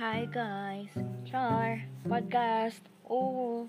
Hi guys. Char. Podcast. Oo.